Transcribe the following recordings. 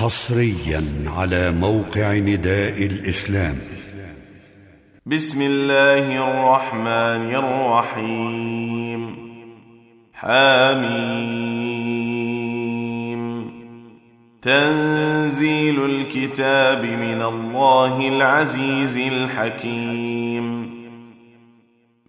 حصريا على موقع نداء الإسلام. بسم الله الرحمن الرحيم. حميم. تنزيل الكتاب من الله العزيز الحكيم.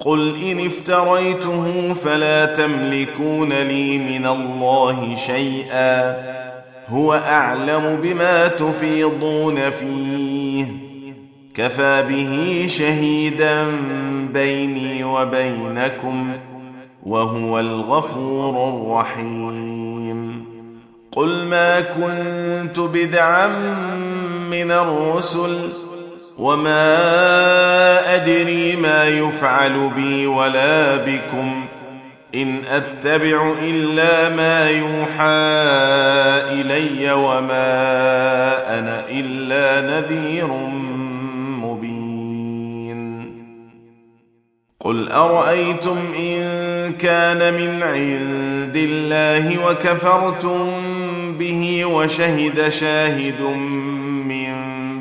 قل ان افتريته فلا تملكون لي من الله شيئا هو اعلم بما تفيضون فيه كفى به شهيدا بيني وبينكم وهو الغفور الرحيم قل ما كنت بدعا من الرسل وما ادري ما يفعل بي ولا بكم ان اتبع الا ما يوحى الي وما أنا الا نذير مبين قل ارايتم ان كان من عند الله وكفرتم به وشهد شاهد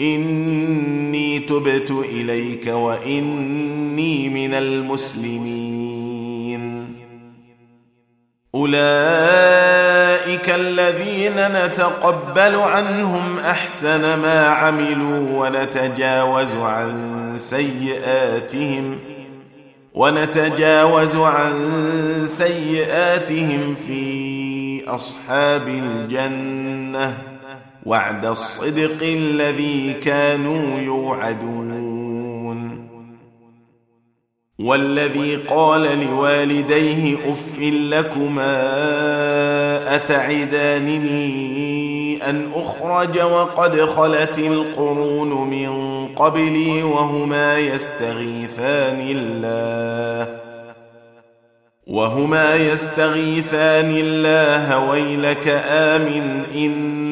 إني تبت إليك وإني من المسلمين. أولئك الذين نتقبل عنهم أحسن ما عملوا ونتجاوز عن سيئاتهم ونتجاوز عن سيئاتهم في أصحاب الجنة. وعد الصدق الذي كانوا يوعدون. والذي قال لوالديه أف لكما أتعدانني أن أخرج وقد خلت القرون من قبلي وهما يستغيثان الله. وهما يستغيثان الله ويلك آمن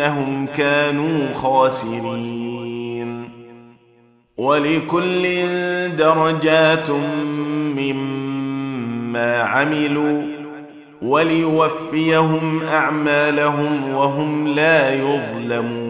إنهم كانوا خاسرين. ولكل درجات مما عملوا وليوفيهم أعمالهم وهم لا يظلمون.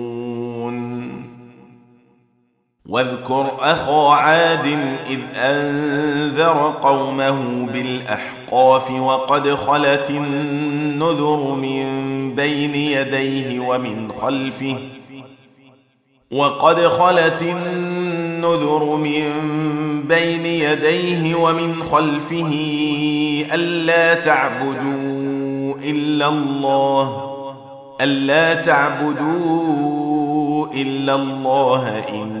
واذكر اخا عاد إذ أنذر قومه بالأحقاف وقد خلت النذر من بين يديه ومن خلفه وقد خلت النذر من بين يديه ومن خلفه ألا تعبدوا إلا الله ألا تعبدوا إلا الله إني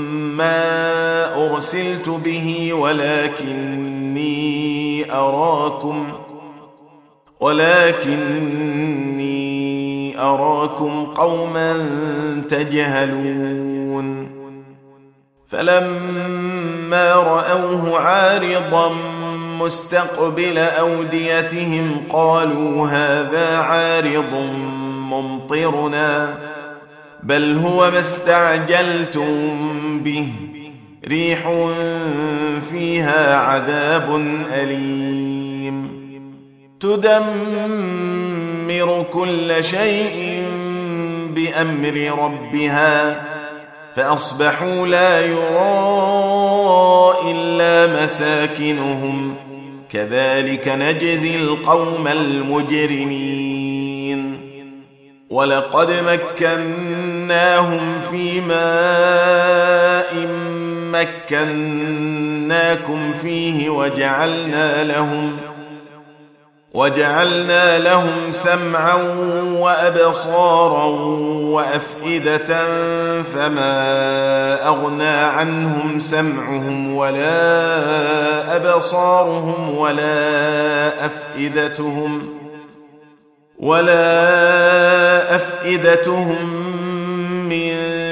ما أرسلت به ولكني أراكم ۖ ولكني أراكم قوما تجهلون. فلما رأوه عارضا مستقبل أوديتهم قالوا هذا عارض ممطرنا. بل هو ما استعجلتم به. ريح فيها عذاب أليم. تدمر كل شيء بأمر ربها فأصبحوا لا يرى إلا مساكنهم. كذلك نجزي القوم المجرمين. ولقد مكناهم في ماء مكناكم فيه وجعلنا لهم ۖ وجعلنا لهم سمعا وابصارا وافئده فما اغنى عنهم سمعهم ولا ابصارهم ولا افئدتهم ولا افئدتهم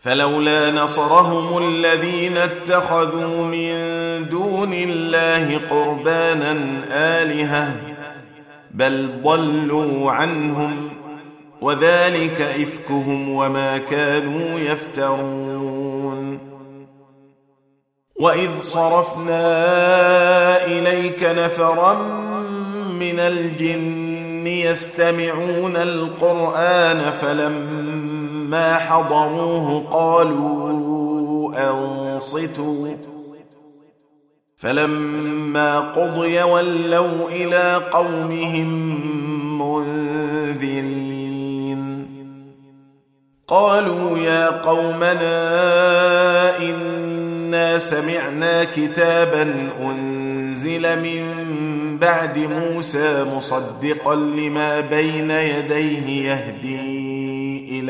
فلولا نصرهم الذين اتخذوا من دون الله قربانا آلهة بل ضلوا عنهم وذلك إفكهم وما كانوا يفترون. وإذ صرفنا إليك نفرا من الجن يستمعون القرآن فلما حضروه قالوا أنصتوا. فلما قضي ولوا إلى قومهم منذرين. قالوا يا قومنا إنا سمعنا كتابا أنزل من بعد موسى مصدقا لما بين يديه يهدي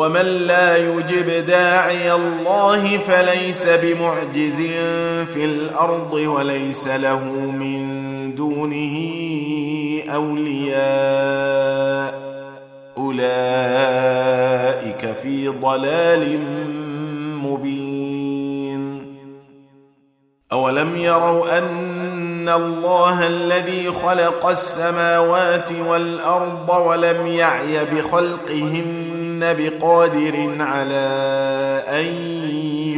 ومن لا يجب داعي الله فليس بمعجز في الأرض وليس له من دونه أولياء. أولئك في ضلال مبين. أولم يروا أن الله الذي خلق السماوات والارض ولم يعي بخلقهن بقادر على ان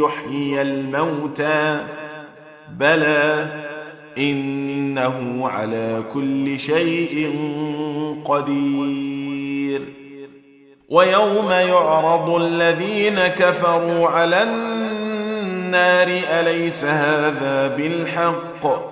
يحيي الموتى بلى انه على كل شيء قدير. ويوم يعرض الذين كفروا على النار اليس هذا بالحق؟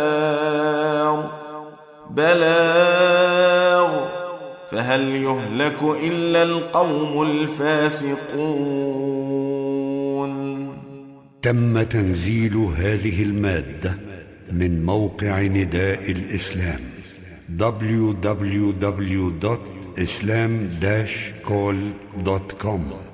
بلاغ فهل يهلك إلا القوم الفاسقون؟ تم تنزيل هذه المادة من موقع نداء الإسلام www.islam-call.com